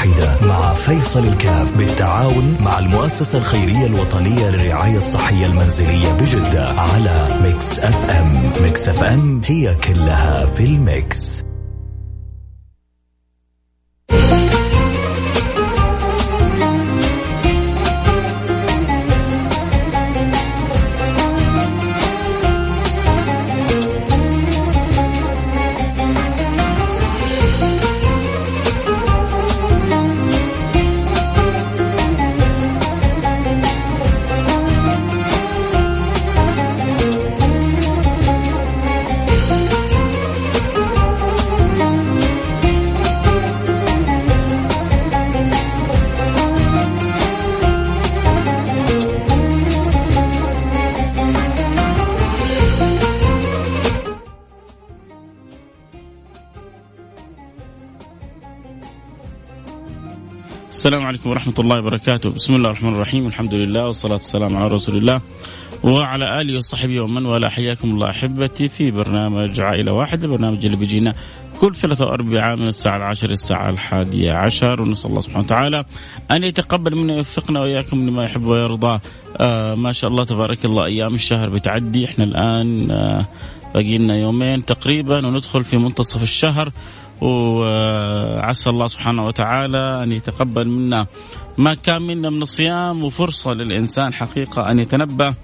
واحدة مع فيصل الكاف بالتعاون مع المؤسسة الخيرية الوطنية للرعاية الصحية المنزلية بجدة على Mix FM. Mix FM هي كلها في ال mix. السلام عليكم ورحمة الله وبركاته. بسم الله الرحمن الرحيم. الحمد لله والصلاة والسلام على رسول الله وعلى آله وصحبه ومن والاه. حياكم الله أحبتي في برنامج عائلة واحدة البرنامج اللي بيجينا كل ثلاثة وأربعاء من الساعة العاشرة الساعة الحادية عشر. ونسأل الله سبحانه وتعالى أن يتقبل منا ويوفقنا وإياكم لما يحب ويرضى. آه ما شاء الله تبارك الله أيام الشهر بتعدي. إحنا الآن آه باقي لنا يومين تقريبا وندخل في منتصف الشهر. وعسى الله سبحانه وتعالى أن يتقبل منا ما كان منا من الصيام وفرصة للإنسان حقيقة أن يتنبه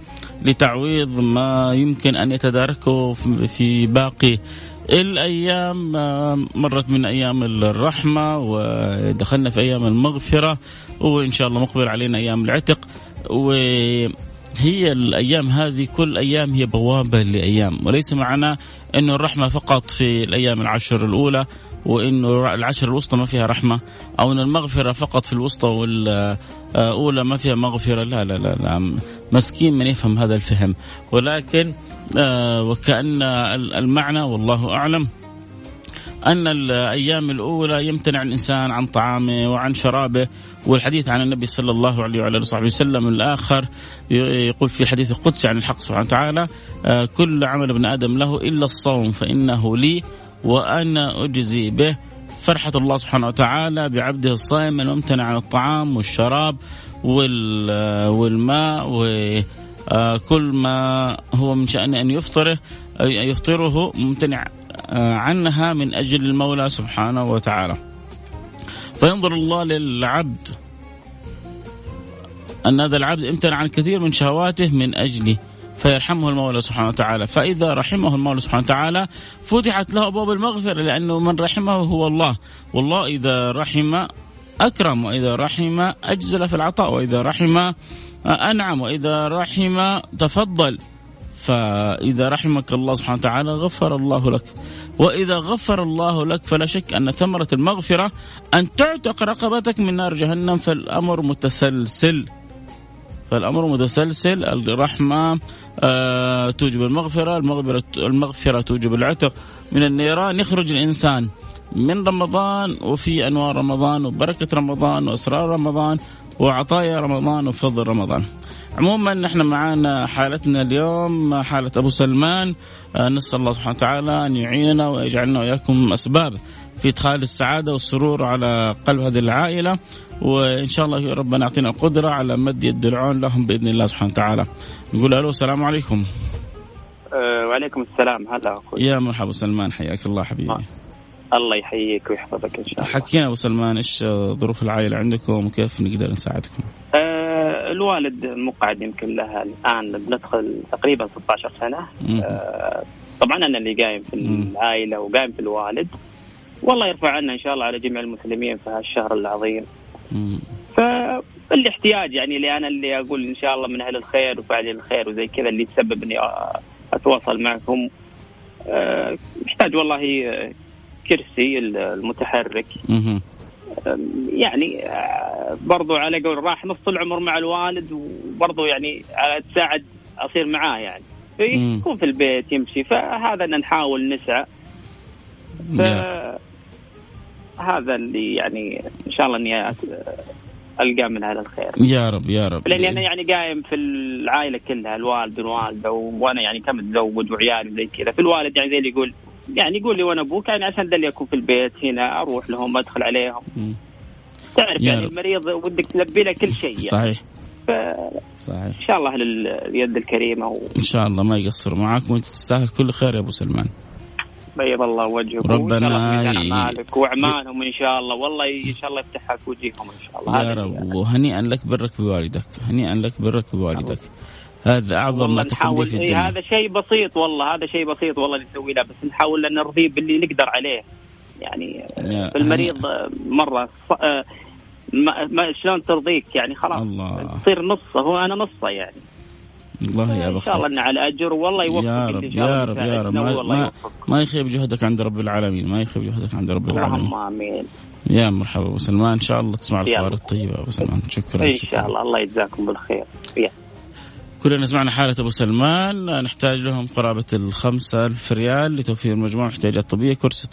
لتعويض ما يمكن أن يتداركه في باقي الأيام. مرت من أيام الرحمة ودخلنا في أيام المغفرة وإن شاء الله مقبل علينا أيام العتق. و هي الأيام هذه كل أيام هي بوابة لأيام. وليس معناه إنه الرحمة فقط في الأيام العشر الأولى. وانه العشر الوسطى ما فيها رحمة أو إن المغفرة فقط في الوسطى والأولى ما فيها مغفرة. لا لا لا, لا مسكين من يفهم هذا الفهم. ولكن آه، وكأن المعنى والله أعلم أن الأيام الأولى يمتنع الإنسان عن طعامه وعن شرابه. والحديث عن النبي صلى الله عليه وعلى آله وصحبه وسلم الآخر يقول في الحديث القدسي عن الحق سبحانه وتعالى آه، كل عمل ابن آدم له إلا الصوم فإنه لي وأنا أجزي به فرحة الله سبحانه وتعالى بعبده الصائم الممتنع عن الطعام والشراب والماء وكل آه، ما هو من شأن أن يفطره يفطره ممتنع آه، عنها من أجل المولى سبحانه وتعالى. فينظر الله للعبد أن هذا العبد امتنع عن كثير من شهواته من أجله. فيرحمه المولى سبحانه وتعالى. فإذا رحمه المولى سبحانه وتعالى فتحت له أبواب المغفرة لأنه من رحمه هو الله. والله إذا رحم أكرم وإذا رحم أجزل في العطاء وإذا رحم أنعم وإذا رحم تفضل. فإذا رحمك الله سبحانه وتعالى غفر الله لك. وإذا غفر الله لك فلا شك أن ثمرة المغفرة أن تعتق رقبتك من نار جهنم فالأمر متسلسل. فالأمر متسلسل الرحمة آه توجب المغفرة المغفرة, المغفرة توجب العتق. من النيران يخرج الإنسان من رمضان وفي أنوار رمضان وبركة رمضان وأسرار رمضان وعطايا رمضان وفضل رمضان. عموما نحن معنا حالتنا اليوم حالة أبو سلمان. آه، نسأل الله سبحانه وتعالى أن يعيننا ويجعلنا وإياكم أسباب في إدخال السعادة والسرور على قلب هذه العائلة. وإن شاء الله ربنا يعطينا القدرة على مد يد العون لهم بإذن الله سبحانه وتعالى. نقول ألو السلام عليكم. أه وعليكم السلام. هلا أخوي. يا مرحبا سلمان حياك الله حبيبي. آه. الله يحييك ويحفظك إن شاء الله. حكينا أبو سلمان إيش ظروف العائلة عندكم وكيف نقدر نساعدكم؟ آه الوالد مقعد يمكن لها الآن بندخل تقريبا 16 سنة. آه طبعا أنا اللي قايم في العائلة وقايم في الوالد. والله يرفع عنا إن شاء الله على جميع المسلمين في هالشهر العظيم. فالاحتياج يعني اللي أنا اللي أقول إن شاء الله من أهل الخير وفاعلين الخير وزي كذا اللي تسبب اني أتواصل معكم آه، محتاج والله كرسي المتحرك. يعني آه، برضو على قول راح نص العمر مع الوالد وبرضو يعني على تساعد أصير معاه يعني. يكون في البيت يمشي فهذا نحاول نسعى. هذا اللي يعني إن شاء الله إني القى من هذا الخير. يا رب يا رب. لأني أنا يعني قايم في العائلة كلها الوالد والوالدة وأنا يعني كمتزوج وعيالي زي كذا. في الوالد يعني زي اللي يقول يعني يقول لي وأنا أبوك يعني عشان ده اللي أكون في البيت هنا أروح لهم أدخل عليهم. تعرف يعني المريض ودك تلبي له كل شيء يعني. صحيح. ف... صحيح. إن شاء الله لليد الكريمة و... إن شاء الله ما يقصر. معك وأنت تستاهل كل خير يا أبو سلمان. بيض الله وجهك ربنا مالك وأعمالهم إن شاء الله. والله إن شاء الله يفتحها في وجيههم إن شاء الله. يا رب وهنيئا لك برك بوالدك هنيئا لك برك بوالدك. هذا أعظم ما تكون في الدنيا. هذا شيء بسيط والله هذا شيء بسيط والله اللي نسوي له بس نحاول أن نرضيه باللي نقدر عليه. يعني المريض مرة آه، ما, ما شلون ترضيك؟ يعني خلاص الله. تصير نصه هو أنا نصه يعني. الله يا بختك. ان شاء الله إنه على أجر. والله يوفقك يا رب يا رب يا رب. ما, ما, ما يخيب جهدك عند رب العالمين ما يخيب جهدك عند رب العالمين. اللهم آمين. يا مرحبا أبو سلمان إن شاء الله تسمع الأخبار الطيبة أبو سلمان شكرا إن شاء الله. الله يجزاكم بالخير. يا. كلنا سمعنا حالة أبو سلمان نحتاج لهم قرابة الخمسة ألف ريال لتوفير مجموعة احتياجات طبية كرسي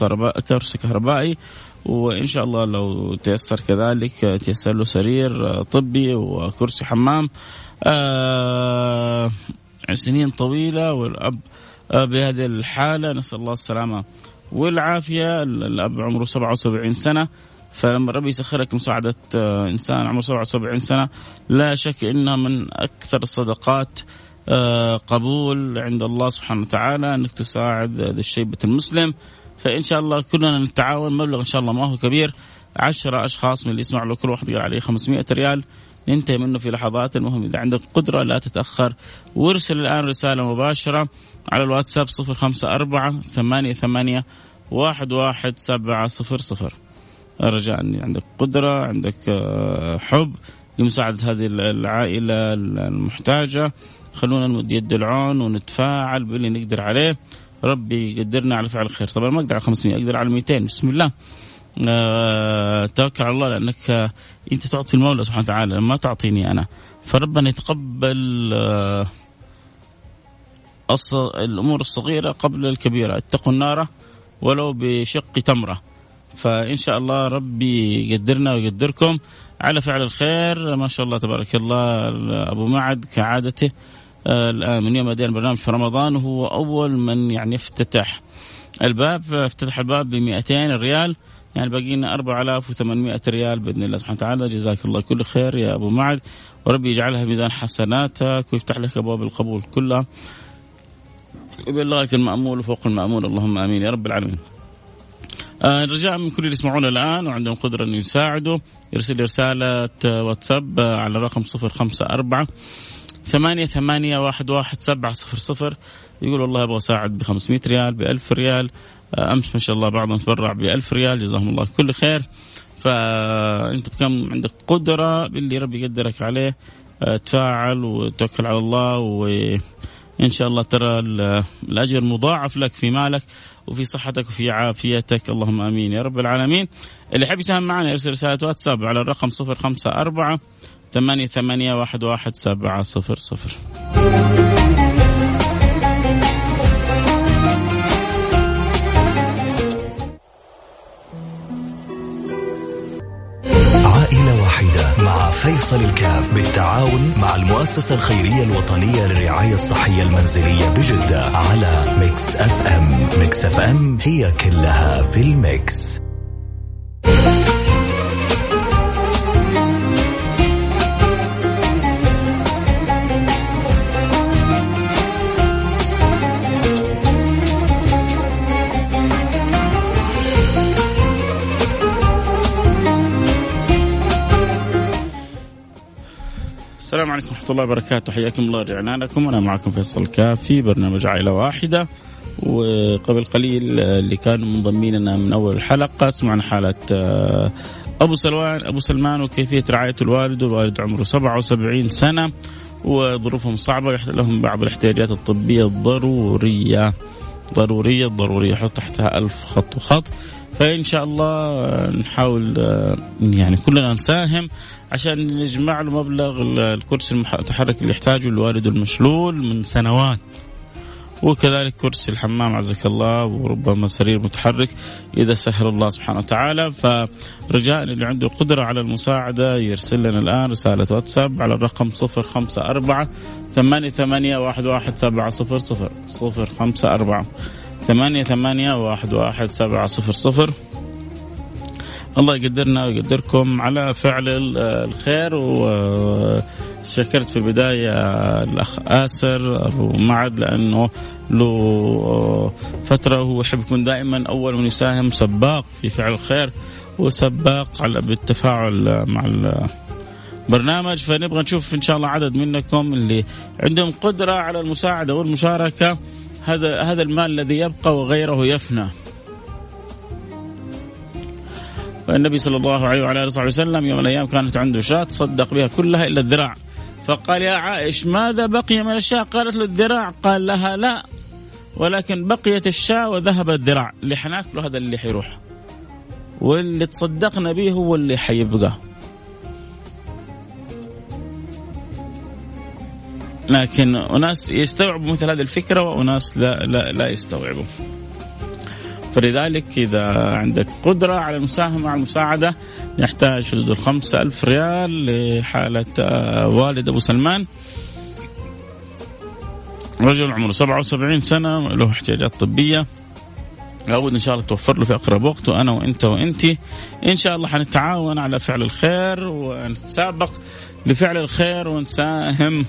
كرسي كهربائي. وإن شاء الله لو تيسر كذلك تيسر له سرير طبي وكرسي حمام. آه سنين طويلة والأب آه بهذه الحالة نسأل الله السلامة والعافية. الأب عمره 77 سنة فلما ربي يسخرك مساعدة آه إنسان عمره 77 سنة لا شك إنها من أكثر الصدقات آه قبول عند الله سبحانه وتعالى أنك تساعد ذا الشيبة المسلم. فإن شاء الله كلنا نتعاون مبلغ إن شاء الله ما هو كبير عشرة أشخاص من اللي يسمعوا له كل واحد يقول عليه 500 ريال. ننتهي منه في لحظات المهم. إذا عندك قدرة لا تتأخر وارسل الآن رسالة مباشرة على الواتساب صفر خمسة أربعة ثمانية ثمانية واحد واحد سبعة صفر صفر. رجاء عندك قدرة عندك آه، حب لمساعدة هذه العائلة المحتاجة. خلونا نمد يد العون ونتفاعل باللي نقدر عليه. ربي يقدرنا على فعل الخير. طبعا ما أقدر على 500 أقدر على 200 بسم الله. توكل على الله لأنك آه أنت تعطي المولى سبحانه وتعالى ما تعطيني أنا. فربنا يتقبل آه الأمور الصغيرة قبل الكبيرة. اتقوا النار ولو بشق تمرة. فإن شاء الله ربي يقدرنا ويقدركم على فعل الخير. ما شاء الله تبارك الله أبو معد كعادته آه، الآن من يوم بدينا البرنامج في رمضان وهو أول من يعني افتتح الباب. افتتح الباب ب 200 ريال. يعني باقي لنا 4800 ريال بإذن الله سبحانه وتعالى. جزاك الله كل خير يا أبو معد. وربي يجعلها ميزان حسناتك ويفتح لك أبواب القبول كلها. ويبلغك المأمول وفوق المأمول اللهم آمين يا رب العالمين. آه رجاء من كل اللي يسمعونا الآن وعندهم قدرة إنه يساعدوا. يرسل رسالة واتساب على رقم 054 ثمانية ثمانية واحد واحد سبعة صفر صفر. يقول والله أبغى أساعد ب 500 ريال ب 1000 ريال. أمس ما شاء الله بعضهم تبرع ب 1000 ريال جزاهم الله كل خير. فأنت بكم عندك قدرة باللي ربي يقدرك عليه آه، تفاعل وتوكل على الله وإن شاء الله ترى الأجر مضاعف لك في مالك وفي صحتك وفي عافيتك. اللهم آمين يا رب العالمين. اللي يحب يساهم معنا يرسل رسالة واتساب على الرقم 054 ثمانية ثمانية واحد واحد سبعة صفر صفر. مع فيصل الكاف بالتعاون مع المؤسسة الخيرية الوطنية للرعاية الصحية المنزلية بجدة على Mix FM. Mix FM هي كلها في ال mix. السلام عليكم ورحمة الله وبركاته. حياكم الله رجعنا لكم أنا معكم فيصل الكافي برنامج عائلة واحدة. وقبل قليل اللي كانوا منضمين لنا من أول الحلقة سمعنا حالة آه، أبو سلمان أبو سلمان وكيفية رعاية الوالد. والوالد عمره 77 سنة وظروفهم صعبة. لهم بعض الاحتياجات الطبية الضرورية. ضرورية ضرورية حط تحتها ألف خط وخط. فإن شاء الله نحاول آه، يعني كلنا نساهم. عشان نجمع له مبلغ الكرسي المتحرك اللي يحتاجه الوالد المشلول من سنوات. وكذلك كرسي الحمام عزك الله وربما سرير متحرك إذا سهل الله سبحانه وتعالى. فرجاء اللي عنده قدرة على المساعدة يرسل لنا الآن رسالة واتساب على الرقم صفر خمسة أربعة ثمانية ثمانية واحد واحد سبعة صفر صفر. صفر خمسة أربعة ثمانية ثمانية واحد واحد سبعة صفر صفر. الله يقدرنا ويقدركم على فعل الخير وشكرت في البداية الأخ آسر معد لأنه له فترة هو يحب يكون دائما أول من يساهم سباق في فعل الخير وسباق على بالتفاعل مع البرنامج. فنبغى نشوف إن شاء الله عدد منكم اللي عندهم قدرة على المساعدة والمشاركة هذا هذا المال الذي يبقى وغيره يفنى. والنبي صلى الله عليه وعلى آله وسلم يوم من الأيام كانت عنده شاة تصدق بها كلها إلا الذراع. فقال يا عائش ماذا بقي من الشاة؟ قالت له الذراع. قال لها لا ولكن بقيت الشاة وذهب الذراع. اللي حناكله هذا اللي حيروح. واللي تصدقنا به هو اللي حيبقى. لكن أناس يستوعبوا مثل هذه الفكرة وأناس لا, لا, لا يستوعبوا. فلذلك إذا عندك قدرة على المساهمة على المساعدة يحتاج حدود الخمسة ألف ريال لحالة آه، والد أبو سلمان. رجل عمره 77 سنة له احتياجات طبية. لابد إن شاء الله توفر له في أقرب وقت وأنا وأنت وأنت. إن شاء الله حنتعاون على فعل الخير ونتسابق لفعل الخير ونساهم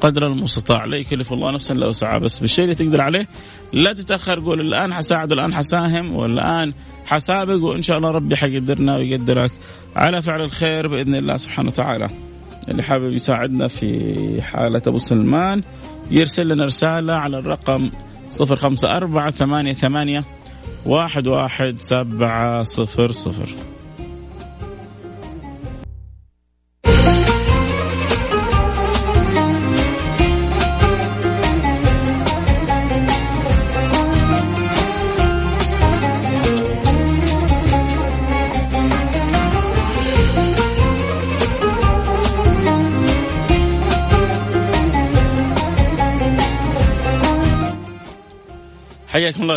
قدر المستطاع. لا يكلف الله نفسا إلا وسعها بس بالشيء اللي تقدر عليه لا تتأخر قول الآن حساعد الآن حساهم والآن حسابق وإن شاء الله ربي حيقدرنا ويقدرك على فعل الخير بإذن الله سبحانه وتعالى. اللي حابب يساعدنا في حالة أبو سلمان يرسل لنا رسالة على الرقم 054 88 واحد واحد سبعة صفر صفر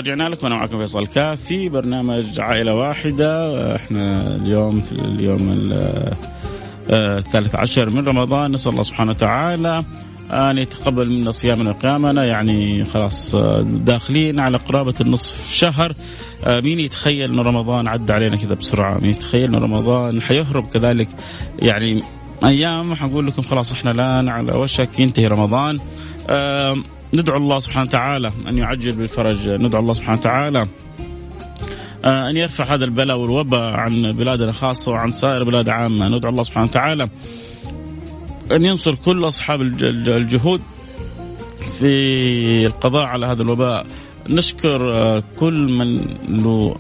رجعنا لكم أنا معكم فيصل كاف في برنامج عائلة واحدة. إحنا اليوم في اليوم آه، الثالث عشر من رمضان. نسأل الله سبحانه وتعالى أن يتقبل منا صيامنا وقيامنا. يعني خلاص آه، داخلين على قرابة النصف شهر. آه، مين يتخيل إن رمضان عدى علينا كذا بسرعة؟ مين يتخيل إن رمضان حيهرب كذلك؟ يعني أيام حنقول لكم خلاص إحنا الآن على وشك ينتهي رمضان. ندعو الله سبحانه وتعالى أن يعجل بالفرج ندعو الله سبحانه وتعالى آه، أن يرفع هذا البلاء والوباء عن بلادنا خاصة وعن سائر بلاد عامة. ندعو الله سبحانه وتعالى أن ينصر كل أصحاب الجهود في القضاء على هذا الوباء. نشكر آه، كل من له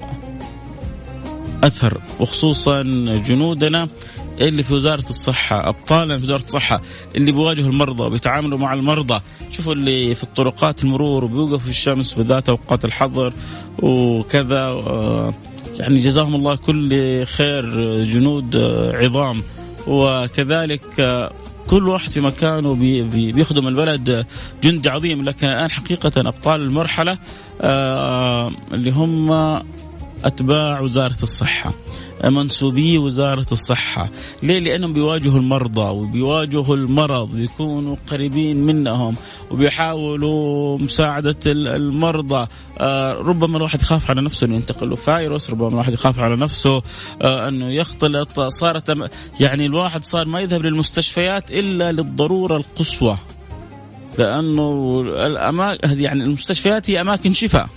أثر وخصوصا جنودنا. اللي في وزارة الصحة؟ ابطالنا في وزارة الصحة اللي بيواجهوا المرضى وبيتعاملوا مع المرضى. شوفوا اللي في الطرقات المرور وبيوقفوا في الشمس بالذات أوقات الحظر وكذا آه، يعني جزاهم الله كل خير جنود آه، عظام. وكذلك آه، كل واحد في مكانه بيخدم البلد جندي عظيم. لكن الآن حقيقة أبطال المرحلة اللي هم أتباع وزارة الصحة. منسوبي وزارة الصحة. ليه؟ لأنهم بيواجهوا المرضى وبيواجهوا المرض ويكونوا قريبين منهم وبيحاولوا مساعدة المرضى. آه ربما الواحد يخاف على نفسه أن ينتقل له. ربما الواحد يخاف على نفسه آه أنه يختلط. صارت يعني الواحد صار ما يذهب للمستشفيات إلا للضرورة القصوى. لأنه الأماكن يعني المستشفيات هي أماكن شفاء.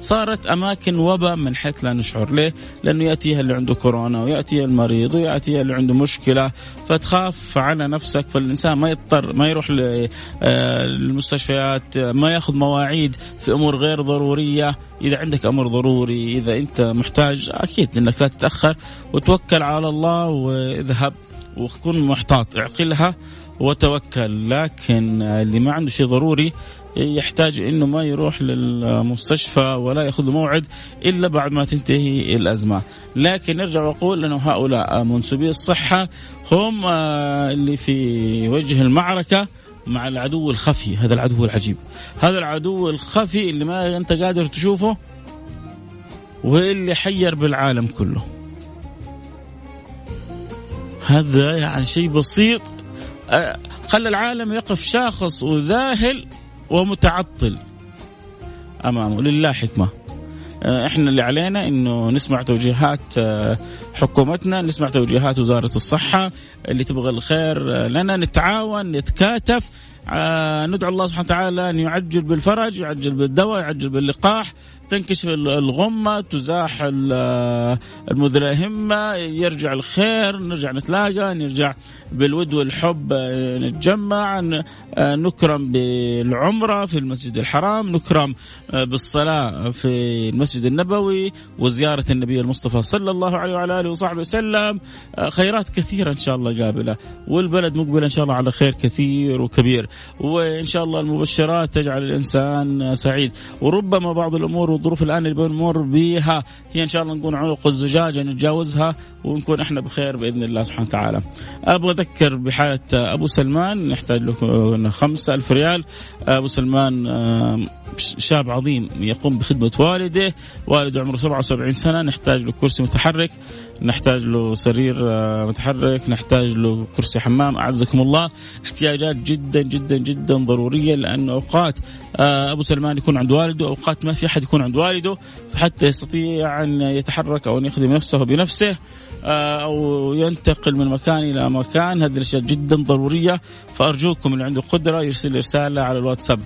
صارت أماكن وباء من حيث لا نشعر ليه؟ لأنه يأتيها اللي عنده كورونا ويأتيها المريض ويأتيها اللي عنده مشكلة. فتخاف على نفسك فالإنسان ما يضطر ما يروح للمستشفيات آه، ما يأخذ مواعيد في أمور غير ضرورية. إذا عندك أمر ضروري إذا أنت محتاج أكيد إنك لا تتأخر. وتوكل على الله واذهب وكن محتاط. اعقلها وتوكل. لكن اللي ما عنده شيء ضروري يحتاج إنه ما يروح للمستشفى ولا يأخذ موعد إلا بعد ما تنتهي الأزمة، لكن نرجع وأقول إنه هؤلاء منسوبي الصحة هم اللي في وجه المعركة مع العدو الخفي، هذا العدو العجيب. هذا العدو الخفي اللي ما أنت قادر تشوفه واللي حير بالعالم كله. هذا يعني شيء بسيط خلى العالم يقف شاخص وذاهل ومتعطل أمامه. لله حكمة. إحنا اللي علينا إنه نسمع توجيهات حكومتنا نسمع توجيهات وزارة الصحة اللي تبغى الخير لنا نتعاون نتكاتف. ندعو الله سبحانه وتعالى أن يعجل بالفرج يعجل بالدواء يعجل باللقاح تنكشف الغمة تزاح المدلهمة يرجع الخير نرجع نتلاقى نرجع بالود والحب نتجمع نكرم بالعمرة في المسجد الحرام نكرم بالصلاة في المسجد النبوي وزيارة النبي المصطفى صلى الله عليه وعلى آله وصحبه وسلم. خيرات كثيرة إن شاء الله قابلة والبلد مقبل إن شاء الله على خير كثير وكبير. وإن شاء الله المبشرات تجعل الإنسان سعيد. وربما بعض الأمور والظروف الآن اللي بنمر بها هي إن شاء الله نكون عنق الزجاجه نتجاوزها ونكون إحنا بخير بإذن الله سبحانه وتعالى. أبغى أذكر بحاله أبو سلمان نحتاج له 5000 ريال. أبو سلمان شاب عظيم يقوم بخدمة والده، والده عمره 77 سنة نحتاج له كرسي متحرك نحتاج له سرير متحرك نحتاج له كرسي حمام. أعزكم الله. احتياجات جدا جدا جدا ضرورية لأنه أوقات أبو سلمان يكون عند والده أوقات ما في أحد يكون والده فحتى يستطيع أن يتحرك أو أن يخدم نفسه بنفسه أو ينتقل من مكان إلى مكان. هذه الأشياء جدا ضرورية فأرجوكم اللي عنده قدرة يرسل رسالة على الواتساب.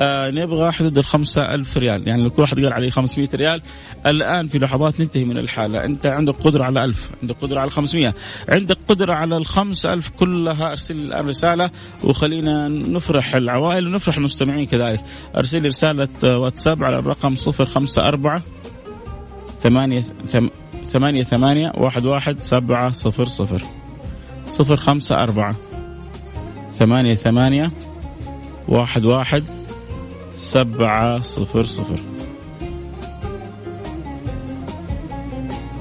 آه نبغى حدود الخمسة ألف ريال. يعني لو كل واحد قال عليه 500 ريال الآن في لحظات ننتهي من الحالة. أنت عندك قدرة على ألف عندك قدرة على 500 عندك قدرة على الخمسة ألف كلها. أرسل الآن رسالة وخلينا نفرح العوائل ونفرح المستمعين كذلك. أرسل لي رسالة واتساب على الرقم 054 ثمانية ثمانية ثمانية واحد واحد سبعة صفر صفر. صفر خمسة أربعة ثمانية ثمانية واحد واحد سبعة صفر صفر.